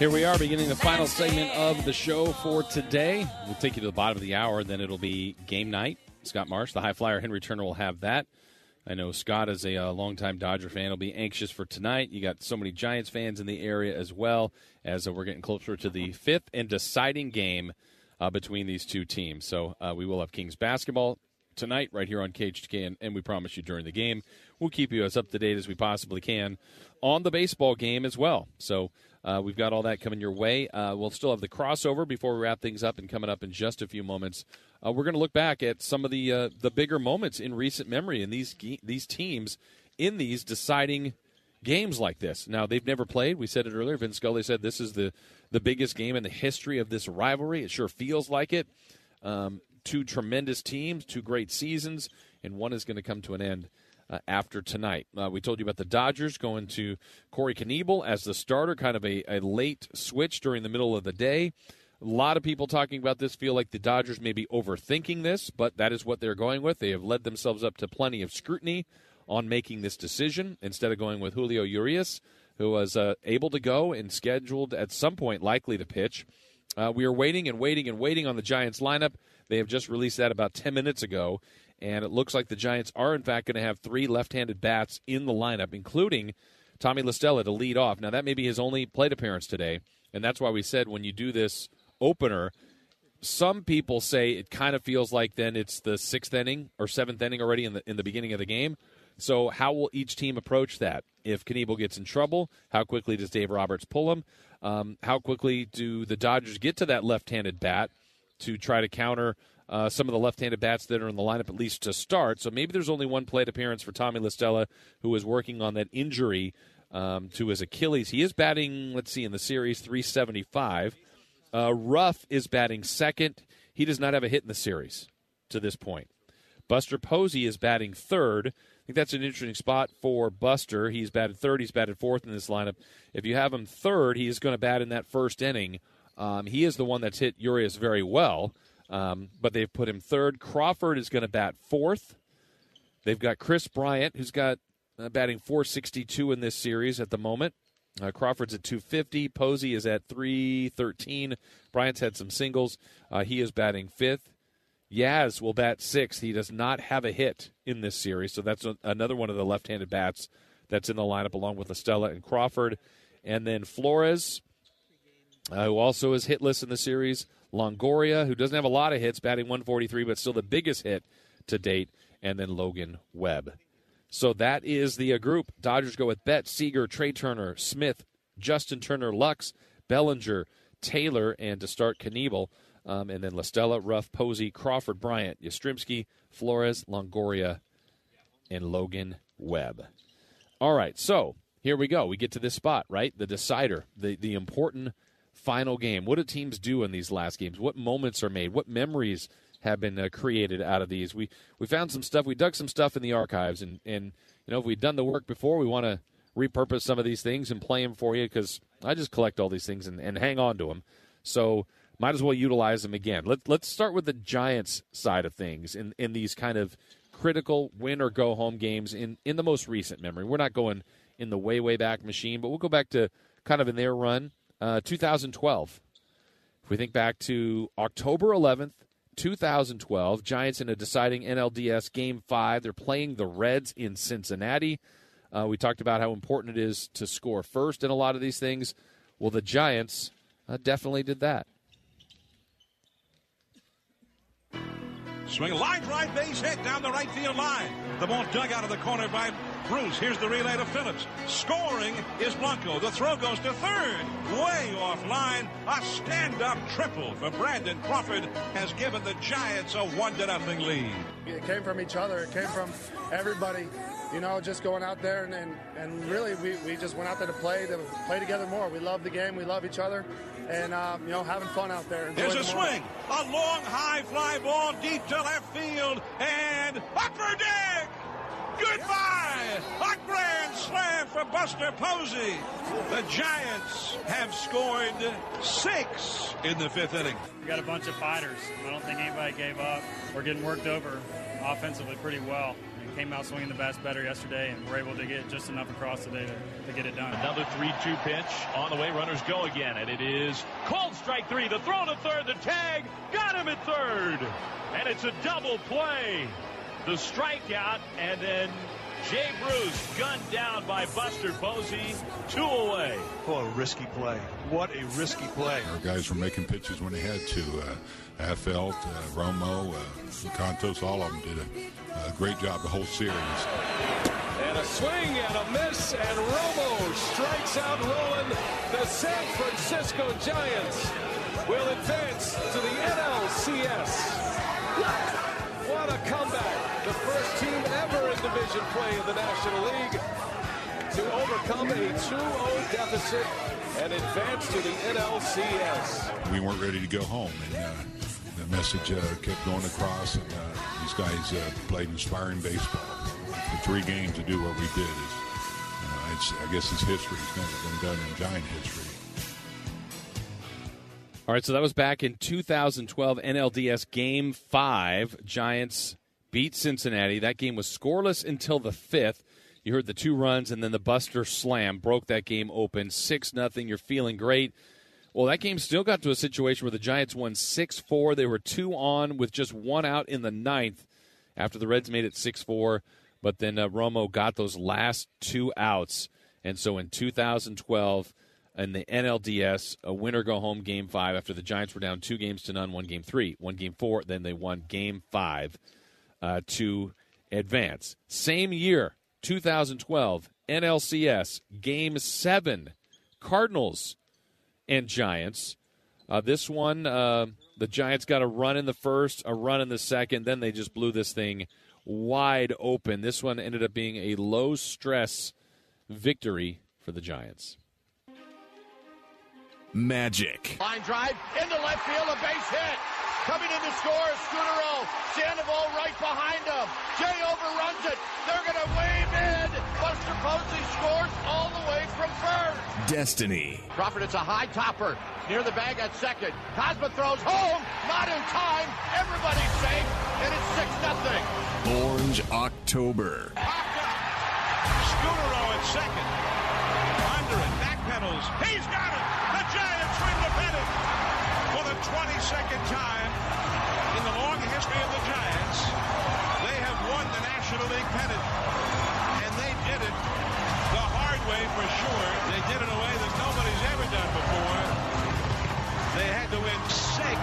Here we are beginning the final segment of the show for today. We'll take you to the bottom of the hour, then it'll be game night. Scott Marsh, the high flyer, Henry Turner will have that. I know Scott, is a uh, longtime Dodger fan, will be anxious for tonight. You got so many Giants fans in the area as well, as uh, we're getting closer to the fifth and deciding game uh, between these two teams. So uh, we will have Kings basketball tonight right here on KHTK, and, and we promise you during the game, we'll keep you as up to date as we possibly can on the baseball game as well. So uh, we've got all that coming your way. Uh, we'll still have the crossover before we wrap things up, and coming up in just a few moments, uh, we're going to look back at some of the uh, the bigger moments in recent memory in these these teams in these deciding games like this. Now they've never played. We said it earlier. Vince Scully said this is the the biggest game in the history of this rivalry. It sure feels like it. Um, two tremendous teams, two great seasons, and one is going to come to an end uh, after tonight. Uh, we told you about the Dodgers going to Corey Knebel as the starter, kind of a, a late switch during the middle of the day. A lot of people talking about this feel like the Dodgers may be overthinking this, but that is what they're going with. They have led themselves up to plenty of scrutiny on making this decision instead of going with Julio Urias, who was uh, able to go and scheduled at some point likely to pitch. Uh, we are waiting and waiting and waiting on the Giants lineup. They have just released that about 10 minutes ago, and it looks like the Giants are, in fact, going to have three left handed bats in the lineup, including Tommy La Stella to lead off. Now, that may be his only plate appearance today, and that's why we said when you do this opener, some people say it kind of feels like then it's the sixth inning or seventh inning already in the in the beginning of the game. So how will each team approach that? If Knebel gets in trouble, how quickly does Dave Roberts pull him? Um, how quickly do the Dodgers get to that left-handed bat to try to counter uh, some of the left-handed bats that are in the lineup at least to start. So maybe there's only one plate appearance for Tommy La Stella, who is working on that injury um, to his Achilles. He is batting, let's see, in the series 375. Uh, Ruf is batting second. He does not have a hit in the series to this point. Buster Posey is batting third. I think that's an interesting spot for Buster. He's batted third. He's batted fourth in this lineup. If you have him third, he is going to bat in that first inning. Um, he is the one that's hit Urias very well. Um, but they've put him third. Crawford is going to bat fourth. They've got Kris Bryant, who's got uh, batting 462 in this series at the moment. Uh, Crawford's at 250. Posey is at 313. Bryant's had some singles. Uh, he is batting fifth. Yaz will bat sixth. He does not have a hit in this series, so that's a, another one of the left-handed bats that's in the lineup along with La Stella and Crawford. And then Flores, uh, who also is hitless in the series. Longoria, who doesn't have a lot of hits, batting 143, but still the biggest hit to date, and then Logan Webb. So that is the uh, group. Dodgers go with Betts, Seager, Trea Turner, Smith, Justin Turner, Lux, Bellinger, Taylor, and to start Knebel. Um, and then La Stella, Ruf, Posey, Crawford, Bryant, Yastrzemski, Flores, Longoria, and Logan Webb. All right, so here we go. We get to this spot, right? The decider, the, the important – final game? What do teams do in these last games? What moments are made? What memories have been uh, created out of these? We we found some stuff. We dug some stuff in the archives, and and you know if we'd done the work before, we want to repurpose some of these things and play them for you because I just collect all these things and, and hang on to them. So might as well utilize them again. Let, let's start with the Giants side of things in, in these kind of critical win or go home games in, in the most recent memory. We're not going in the way, way back machine, but we'll go back to kind of in their run. Uh, 2012. If we think back to October 11th, 2012, Giants in a deciding NLDS Game 5. They're playing the Reds in Cincinnati. Uh, we talked about how important it is to score first in a lot of these things. Well, the Giants uh, definitely did that. Swing line drive base hit down the right field line. The ball dug out of the corner by Bruce. Here's the relay to Phillips. Scoring is Blanco. The throw goes to third. Way off line. A stand-up triple for Brandon Crawford has given the Giants a one to nothing lead. It came from each other. It came from everybody. You know, just going out there and, and, and really we, we just went out there to play to play together more. We love the game. We love each other and uh, you know having fun out there. There's a swing, a long high fly ball deep to left field, and upper deck. Goodbye! A grand slam for Buster Posey. The Giants have scored six in the fifth inning. We got a bunch of fighters. I don't think anybody gave up. We're getting worked over offensively pretty well. came out swinging the bats better yesterday, and we're able to get just enough across today to, to get it done. Another 3-2 pitch on the way. Runners go again, and it is called strike three. The throw to third, the tag, got him at third, and it's a double play. The strikeout, and then Jay Bruce gunned down by Buster Posey, two away. What a risky play. What a risky play. Our guys were making pitches when they had to. Uh, Affeldt, uh, Romo, uh, Kontos, all of them did a, a great job the whole series. And a swing and a miss, and Romo strikes out Rolen. The San Francisco Giants will advance to the NLCS. What a comeback. The first team ever in division play in the National League to overcome a 2-0 deficit and advance to the NLCS. We weren't ready to go home, and uh, the message uh, kept going across, and uh, these guys uh, played inspiring baseball. For three games to do what we did is, uh, it's, I guess it's history. It's never been done in Giant history. All right, so that was back in 2012 NLDS Game 5. Giants beat Cincinnati. That game was scoreless until the fifth. You heard the two runs and then the Buster Slam broke that game open. 6 nothing. You're feeling great. Well, that game still got to a situation where the Giants won 6 4. They were two on with just one out in the ninth after the Reds made it 6 4. But then uh, Romo got those last two outs. And so in 2012, in the NLDS, a winner go home game five after the Giants were down two games to none, one game three, one game four. Then they won game five uh, to advance. Same year, 2012, NLCS, game seven, Cardinals and Giants. Uh, this one, uh, the Giants got a run in the first, a run in the second, then they just blew this thing wide open. This one ended up being a low stress victory for the Giants. Magic. Line drive into left field, a base hit. Coming in to score is Scutaro. Sandoval right behind him. Jay overruns it. They're going to wave in. Buster Posey scores all the way from third. Destiny. Crawford, it's a high topper near the bag at second. Kozma throws home. Not in time. Everybody's safe. And it's 6 nothing. Orange October. Scutaro at second. Under it. Back pedals. He's got it. The Giants win the pennant for the 22nd time in the long history of the Giants. They have won the National League pennant, and they did it the hard way for sure. They did it in a way that nobody's ever done before. They had to win six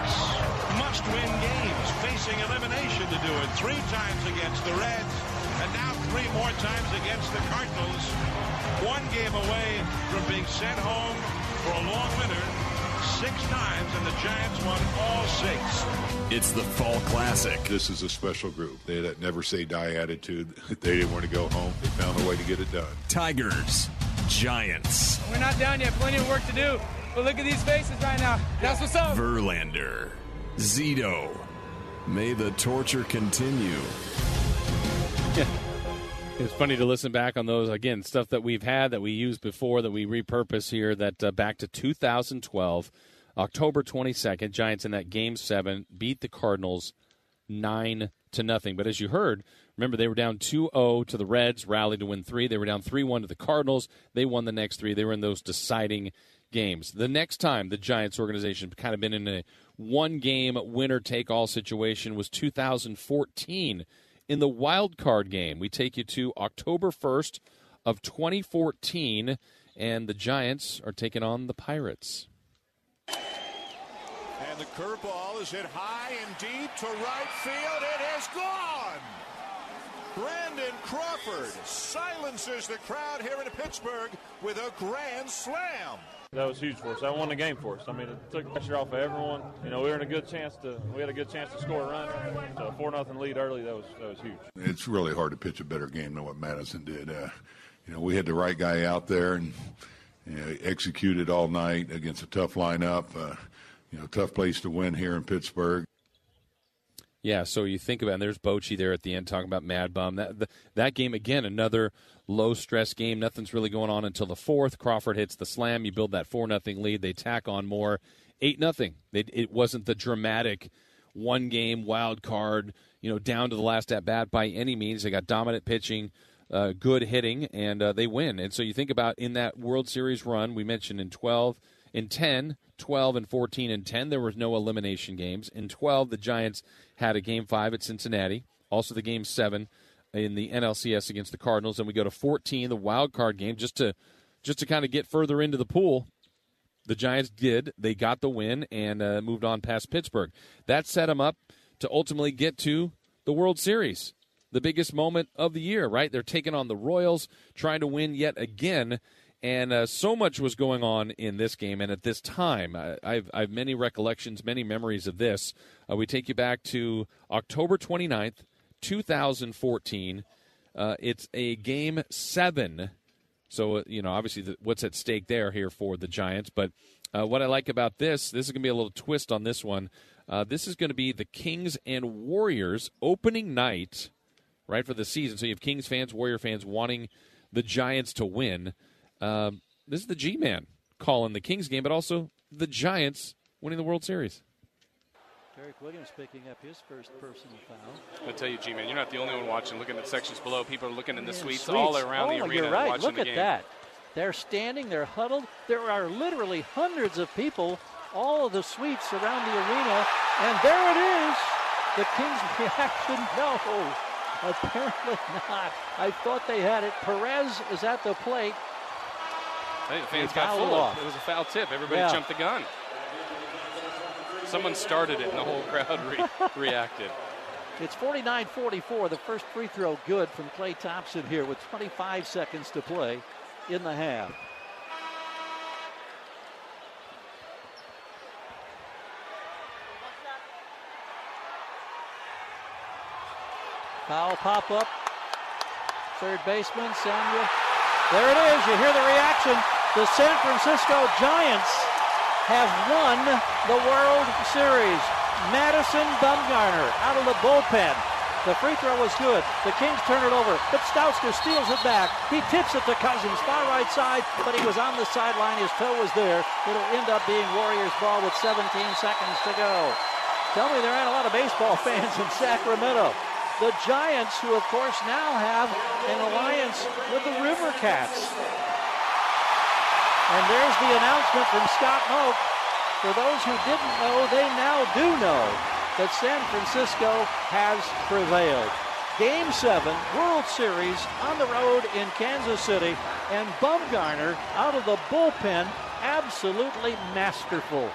must-win games, facing elimination to do it. Three times against the Reds, and now three more times against the Cardinals. One game away from being sent home for a long winter. Six times, and the Giants won all six. It's the Fall Classic. This is a special group. They had that never say die attitude. They didn't want to go home. They found a way to get it done. Tigers. Giants. We're not down yet. Plenty of work to do. But look at these faces right now. That's what's up. Verlander. Zito. May the torture continue. It's funny to listen back on those again, stuff that we've had that we used before that we repurpose here. That uh, back to 2012, October 22nd, Giants in that Game Seven beat the Cardinals nine to nothing. But as you heard, remember they were down 2-0 to the Reds, rallied to win three. They were down 3-1 to the Cardinals. They won the next three. They were in those deciding games. The next time the Giants organization kind of been in a one-game winner-take-all situation was 2014 in the wild card game. We take you to October 1st of 2014, and the Giants are taking on the Pirates. And the curveball is hit high and deep to right field. It is gone. Brandon Crawford silences the crowd here in Pittsburgh with a grand slam. That was huge for us. That won the game for us. I mean, it took pressure off of everyone. You know, we were in a good chance to. We had a good chance to score a run. So a four nothing lead early. That was that was huge. It's really hard to pitch a better game than what Madison did. Uh, you know, we had the right guy out there and you know, executed all night against a tough lineup. Uh, you know, tough place to win here in Pittsburgh. Yeah, so you think about, and there's Bochy there at the end talking about Mad Bum. That the, that game again, another low stress game. Nothing's really going on until the fourth. Crawford hits the slam. You build that four nothing lead. They tack on more. Eight nothing. It wasn't the dramatic one game wild card, you know, down to the last at bat by any means. They got dominant pitching, uh, good hitting, and uh, they win. And so you think about in that World Series run, we mentioned in 12, in 10, 12, and 14 and 10, there was no elimination games. In 12, the Giants had a game five at Cincinnati, also the game seven in the NLCS against the Cardinals. And we go to 14, the wild card game, just to just to kind of get further into the pool. The Giants did. They got the win and uh, moved on past Pittsburgh. That set them up to ultimately get to the World Series, the biggest moment of the year, right? They're taking on the Royals, trying to win yet again. And uh, so much was going on in this game. And at this time, I, I've, I have many recollections, many memories of this. Uh, we take you back to October 29th, 2014. Uh, it's a game seven so, uh, you know, obviously, the, what's at stake there here for the Giants. But uh, what I like about this, this is going to be a little twist on this one. Uh, this is going to be the Kings and Warriors opening night, right, for the season. So you have Kings fans, Warrior fans wanting the Giants to win. Um, this is the G Man calling the Kings game, but also the Giants winning the World Series. Derrick Williams picking up his first personal foul. I'll tell you, G-Man, you're not the only one watching. Looking at sections below, people are looking in the suites, suites, all around oh, the arena You're right. watching Look the at game. that. They're standing, they're huddled. There are literally hundreds of people, all of the suites around the arena, and there it is. The Kings' reaction, no, apparently not. I thought they had it. Perez is at the plate. Hey, the fans got full. off. It was a foul tip. Everybody Yeah. jumped the gun. Someone started it, and the whole crowd re- reacted. It's 49-44. The first free throw good from Klay Thompson here with 25 seconds to play in the half. Foul pop up. Third baseman Samuel. There it is. You hear the reaction. The San Francisco Giants have won the World Series. Madison Bumgarner out of the bullpen. The free throw was good. The Kings turn it over, but Stauskas steals it back. He tips it to Cousins, far right side, but he was on the sideline. His toe was there. It'll end up being Warriors ball with 17 seconds to go. Tell me there ain't a lot of baseball fans in Sacramento. The Giants, who of course now have an alliance with the River Cats. And there's the announcement from Scott Moak. For those who didn't know, they now do know that San Francisco has prevailed. Game 7, World Series on the road in Kansas City, and Bumgarner out of the bullpen, absolutely masterful.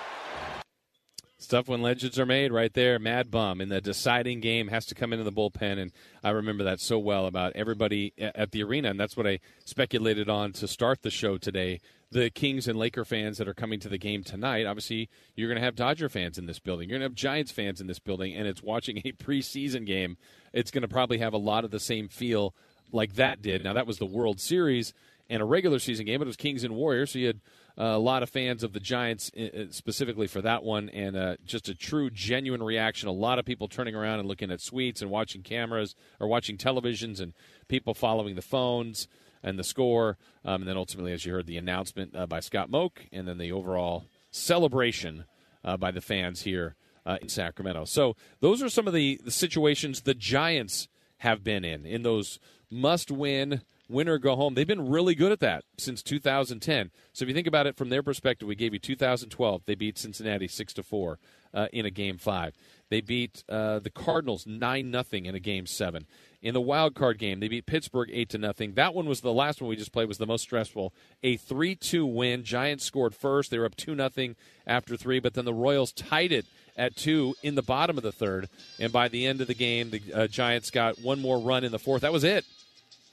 Stuff when legends are made right there. Mad Bum in the deciding game has to come into the bullpen. And I remember that so well about everybody at the arena. And that's what I speculated on to start the show today. The Kings and Laker fans that are coming to the game tonight, obviously, you're going to have Dodger fans in this building. You're going to have Giants fans in this building. And it's watching a preseason game. It's going to probably have a lot of the same feel like that did. Now, that was the World Series and a regular season game, but it was Kings and Warriors. So you had uh, a lot of fans of the Giants uh, specifically for that one, and uh, just a true, genuine reaction. A lot of people turning around and looking at suites and watching cameras or watching televisions, and people following the phones and the score. Um, and then ultimately, as you heard, the announcement uh, by Scott Moak, and then the overall celebration uh, by the fans here uh, in Sacramento. So those are some of the, the situations the Giants have been in in those must-win win or go home. They've been really good at that since 2010. So if you think about it from their perspective, we gave you 2012. They beat Cincinnati six to four uh, in a game five. They beat uh, the Cardinals nine nothing in a game seven. In the wild card game, they beat Pittsburgh eight to nothing. That one was the last one we just played was the most stressful. A three two win. Giants scored first. They were up two nothing after three, but then the Royals tied it at two in the bottom of the third. And by the end of the game, the uh, Giants got one more run in the fourth. That was it.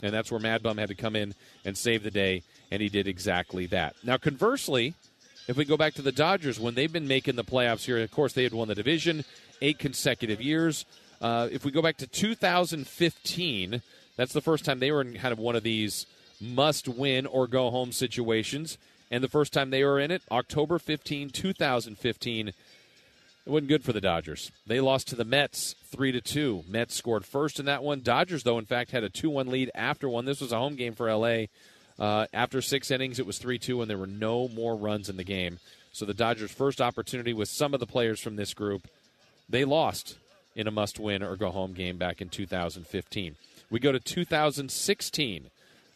And that's where Mad Bum had to come in and save the day, and he did exactly that. Now, conversely, if we go back to the Dodgers, when they've been making the playoffs here, of course, they had won the division eight consecutive years. Uh, if we go back to 2015, that's the first time they were in kind of one of these must win or go home situations. And the first time they were in it, October 15, 2015, it wasn't good for the Dodgers. They lost to the Mets three to two. Mets scored first in that one. Dodgers, though, in fact, had a two-one lead after one. This was a home game for LA. Uh, after six innings, it was three-two, and there were no more runs in the game. So the Dodgers' first opportunity with some of the players from this group, They lost in a must win or go home game back in 2015. We go to 2016.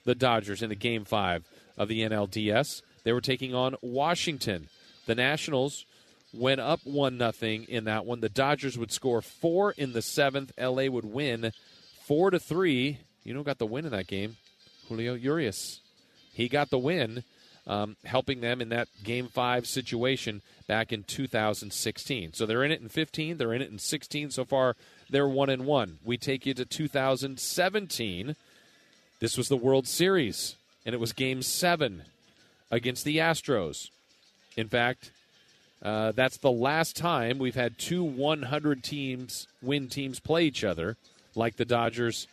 The Dodgers in the game five of the NLDS. They were taking on Washington. The Nationals went up one nothing in that one. The Dodgers would score four in the seventh. LA would win four to three. You know, got the win in that game. Julio Urias. He got the win, um, helping them in that game five situation back in 2016. So they're in it in 15. They're in it in 16 so far. They're one and one. We take you to 2017. This was the World Series, and it was Game Seven against the Astros. In fact, uh, that's the last time we've had two 100 teams win teams play each other, like the Dodgers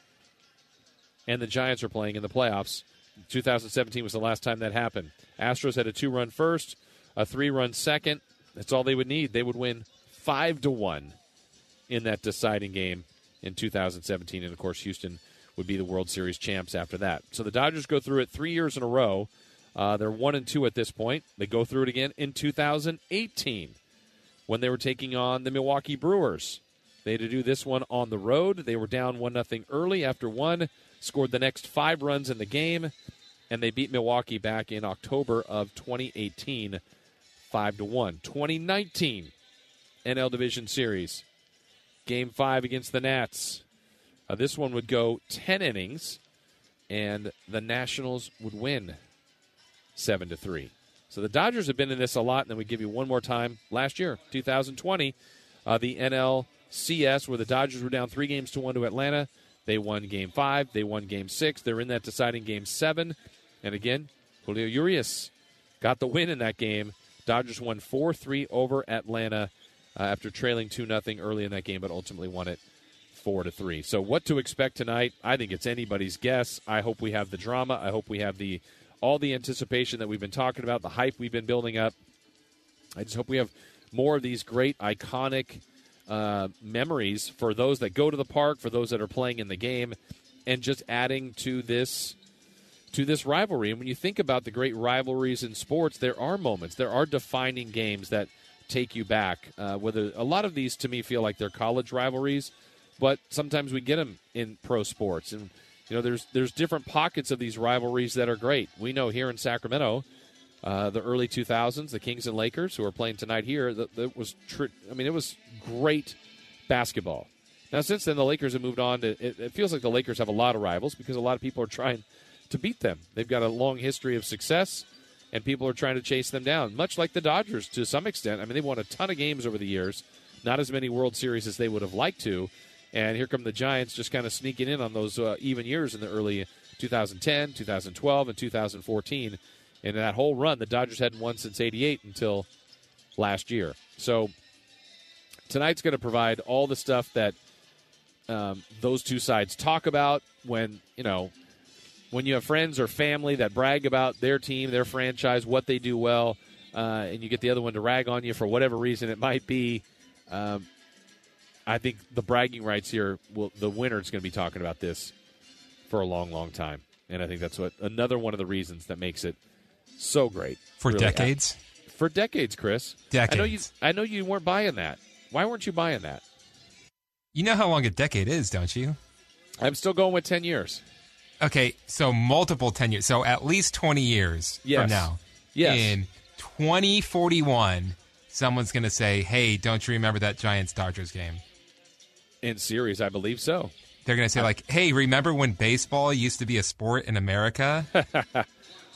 and the Giants are playing in the playoffs. 2017 was the last time that happened. Astros had a two-run first, a three-run second. That's all they would need. They would win five to one in that deciding game in 2017, and of course, Houston would be the World Series champs after that. So the Dodgers go through it three years in a row. Uh, they're one and two at this point. They go through it again in 2018 when they were taking on the Milwaukee Brewers. They had to do this one on the road. They were down one nothing early after one, scored the next five runs in the game, and they beat Milwaukee back in October of 2018, five to one. 2019 NL Division Series, Game five against the Nats. Uh, this one would go 10 innings, and the Nationals would win seven to three. So the Dodgers have been in this a lot, and then we give you one more time. Last year, 2020, uh, the NLCS, where the Dodgers were down three games to one to Atlanta. They won Game Five. They won Game Six. They're in that deciding Game Seven, and again, Julio Urias got the win in that game. Dodgers won four three over Atlanta uh, after trailing two nothing early in that game, but ultimately won it four to three. So what to expect tonight? I think it's anybody's guess. I hope we have the drama. I hope we have the all the anticipation that we've been talking about, the hype we've been building up. I just hope we have more of these great iconic uh, memories for those that go to the park, for those that are playing in the game, and just adding to this to this rivalry. And when you think about the great rivalries in sports, there are moments, there are defining games that take you back. Uh, whether a lot of these to me feel like they're college rivalries, but sometimes we get them in pro sports and you know, there's there's different pockets of these rivalries that are great. We know here in Sacramento, uh, the early 2000s, the Kings and Lakers, who are playing tonight here, that, that was, tr- I mean, it was great basketball. Now, since then, the Lakers have moved on. To, it, it feels like the Lakers have a lot of rivals because a lot of people are trying to beat them. They've got a long history of success, and people are trying to chase them down, much like the Dodgers to some extent. I mean, they've won a ton of games over the years, not as many World Series as they would have liked to. And here come the Giants just kind of sneaking in on those uh, even years in the early 2010, 2012, and 2014. And that whole run, the Dodgers hadn't won since 88 until last year. So tonight's going to provide all the stuff that um, those two sides talk about when, you know, when you have friends or family that brag about their team, their franchise, what they do well, uh, and you get the other one to rag on you for whatever reason it might be. Um, I think the bragging rights here will the winner is going to be talking about this for a long, long time, and I think that's what another one of the reasons that makes it so great for really. decades. for decades, Chris. Decades. I know you. I know you weren't buying that. Why weren't you buying that? You know how long a decade is, don't you? I'm still going with ten years. Okay, so multiple ten years. So at least twenty years Yes. from now. Yes. In 2041, someone's going to say, "Hey, don't you remember that Giants Dodgers game?" In series, I believe so. They're going to say like, "Hey, remember when baseball used to be a sport in America?"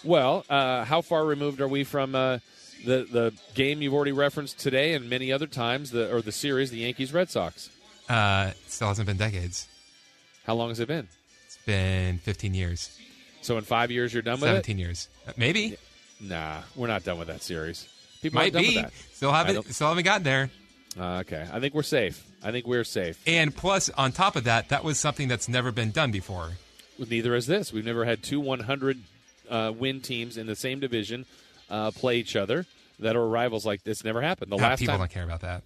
Well, uh, how far removed are we from uh, the the game you've already referenced today and many other times, the or the series, the Yankees Red Sox? uh, still hasn't been decades. How long has it been? It's been 15 years. So in five years, you're done with 17 years. Uh, Maybe. Nah, we're not done with that series. People Might be. Still haven't still haven't gotten there. Uh, okay, I think we're safe. I think we're safe. And plus, on top of that, that was something that's never been done before. Neither is this. We've never had two 100 uh, win teams in the same division uh, play each other that are rivals like this. Never happened. The Ah, last people time. don't care about that.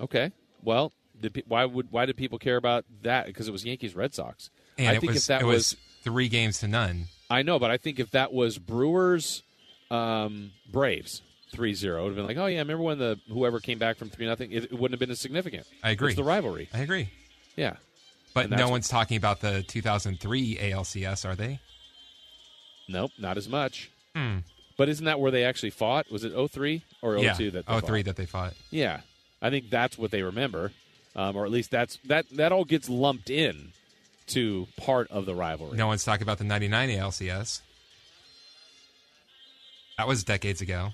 Okay. Well, did pe- why would why did people care about that? Because it was Yankees Red Sox. And I think was if that it was three games to none. I know, but I think if that was Brewers, um, Braves, 3-0. It would have been like, oh yeah, remember when the whoever came back from three nothing? It, it wouldn't have been as significant. I agree. It's the rivalry. I agree. Yeah, But no one's talking about the 2003 ALCS, are they? Nope, not as much. Hmm. But isn't that where they actually fought? Was it 03 or 02 yeah. that they 03 fought? that they fought. Yeah, I think that's what they remember, um, or at least that's that that all gets lumped in to part of the rivalry. No one's talking about the 99 ALCS. That was decades ago.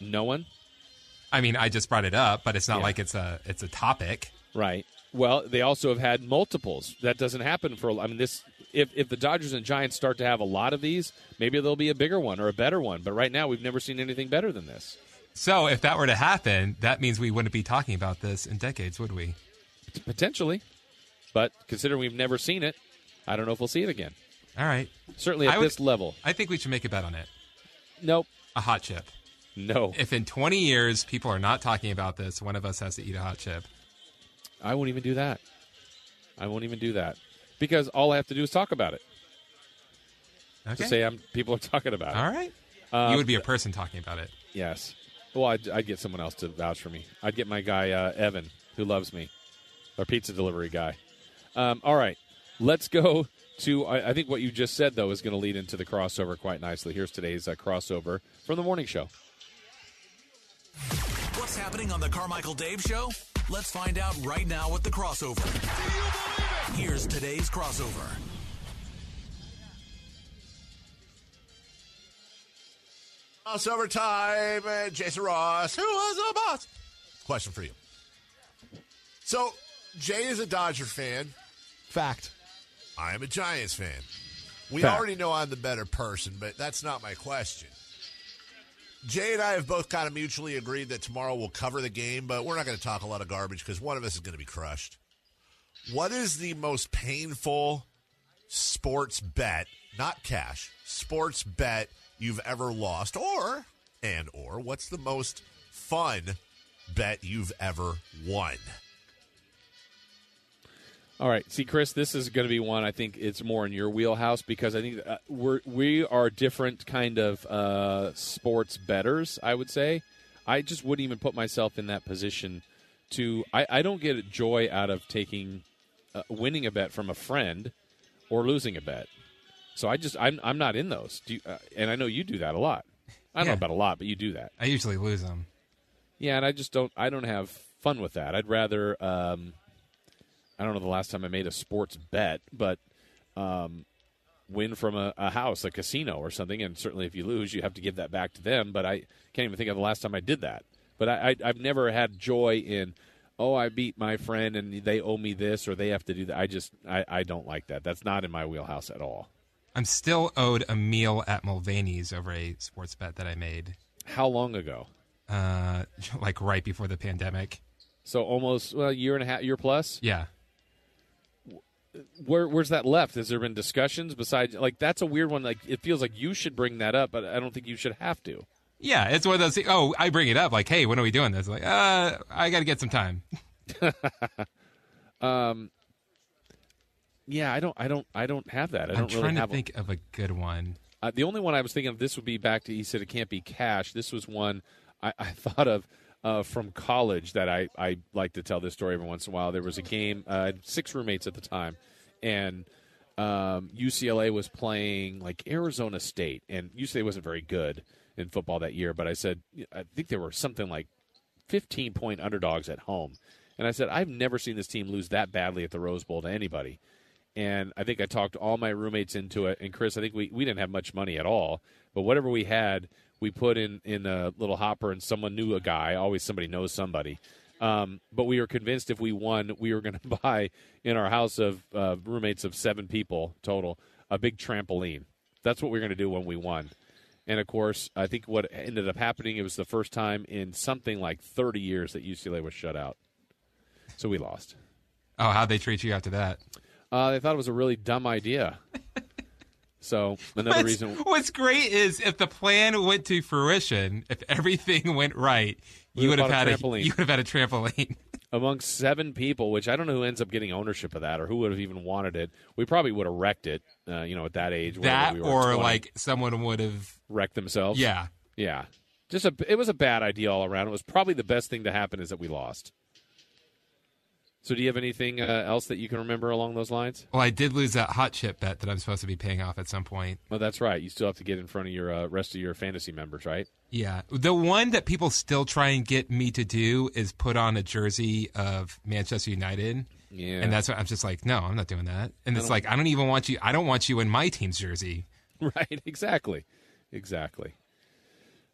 No one. I mean, I just brought it up, but it's not Yeah. like it's a it's a topic. Right. Well, they also have had multiples. That doesn't happen for. I mean, this if if the Dodgers and Giants start to have a lot of these, maybe there'll be a bigger one or a better one. But right now, we've never seen anything better than this. So if that were to happen, that means we wouldn't be talking about this in decades, would we? Potentially, but considering we've never seen it, I don't know if we'll see it again. All right. Certainly at would- this level. I think we should make a bet on it. Nope. A hot chip. No. If in 20 years people are not talking about this, one of us has to eat a hot chip. I won't even do that. I won't even do that because all I have to do is talk about it. Okay. To say I'm people are talking about it. All right. Uh, you would be a person talking about it. Yes. Well, I'd, I'd get someone else to vouch for me. I'd get my guy uh, Evan, who loves me, our pizza delivery guy. Um, all right, let's go to. I, I think what you just said though is going to lead into the crossover quite nicely. Here's today's uh, crossover from the morning show. What's happening on the Carmichael Dave Show? Let's find out right now with the crossover. Here's today's crossover. Crossover time. Uh, Jason Ross, who was a boss? Question for you. So, Jay is a Dodger fan. Fact. I am a Giants fan. We Fact. already know I'm the better person, but that's not my question. Jay and I have both kind of mutually agreed that tomorrow we'll cover the game, but we're not going to talk a lot of garbage because one of us is going to be crushed. What is the most painful sports bet, not cash, sports bet you've ever lost or and or what's the most fun bet you've ever won? All right, see, Chris, this is going to be one I think it's more in your wheelhouse because I think uh, we're we are different kind of uh, sports betters. I would say I just wouldn't even put myself in that position to. I, I don't get joy out of taking uh, winning a bet from a friend or losing a bet. So I just I'm I'm not in those. Do you, uh, and I know you do that a lot. I don't know about a lot, but you do that. I usually lose them. Yeah, and I just don't. I don't have fun with that. I'd rather. Um, I don't know the last time I made a sports bet, but um, win from a, a house, a casino, or something. And certainly, if you lose, you have to give that back to them. But I can't even think of the last time I did that. But I, I, I've never had joy in. Oh, I beat my friend, and they owe me this, or they have to do that. I just, I, I don't like that. That's not in my wheelhouse at all. I'm still owed a meal at Mulvaney's over a sports bet that I made. How long ago? Uh, like right before the pandemic. So almost well, a year and a half, year plus. Yeah. Where where's that left? Has there been discussions besides like that's a weird one? Like it feels like you should bring that up, but I don't think you should have to. Yeah, it's one of those. Oh, I bring it up like, hey, when are we doing this? Like, uh, I got to get some time. um, yeah, I don't, I don't, I don't have that. I I'm don't really trying to think of a good one. Uh, the only one I was thinking of this would be back to he said it can't be cash. This was one I, I thought of uh, from college that I, I like to tell this story every once in a while. There was a game, uh, I had six roommates at the time, and um, UCLA was playing like Arizona State, and UCLA wasn't very good in football that year. But I said I think there were something like 15 point underdogs at home, and I said I've never seen this team lose that badly at the Rose Bowl to anybody and I think I talked all my roommates into it. And Chris, I think we, we didn't have much money at all, but whatever we had, we put in in a little hopper, and someone knew a guy. Always somebody knows somebody. Um, but we were convinced if we won, we were going to buy in our house of uh, roommates of seven people total a big trampoline. That's what we are going to do when we won. And of course, I think what ended up happening, it was the first time in something like 30 years that UCLA was shut out. So we lost. Oh, how'd they treat you after that? Uh, they thought it was a really dumb idea. so another What's- reason. What's great is if the plan went to fruition, if everything went right, We you would have had a a trampoline. you would have had a trampoline. among seven people, which I don't know who ends up getting ownership of that or who would have even wanted it. We probably would have wrecked it, uh, you know, at that age. that we were, or 20, like someone would have wrecked themselves. Yeah. yeah. Just a, it was a bad idea all around. It was probably the best thing to happen is that we lost. So, do you have anything uh, else that you can remember along those lines? Well, I did lose that hot chip bet that I'm supposed to be paying off at some point. Well, that's right. You still have to get in front of your uh, rest of your fantasy members, right? Yeah. The one that people still try and get me to do is put on a jersey of Manchester United. Yeah. And that's what I'm just like, no, I'm not doing that. And it's like, I don't even want you, I don't want you in my team's jersey. Right, exactly. Exactly.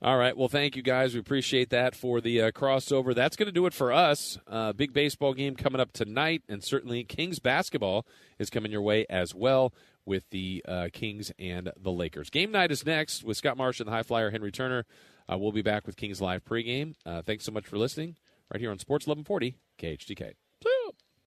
All right. Well, thank you guys. We appreciate that for the uh, crossover. That's going to do it for us. Uh, big baseball game coming up tonight, and certainly Kings basketball is coming your way as well with the uh, Kings and the Lakers. Game night is next with Scott Marsh and the High Flyer Henry Turner. Uh, we'll be back with Kings Live pregame. Uh, thanks so much for listening right here on Sports 1140 KHTK.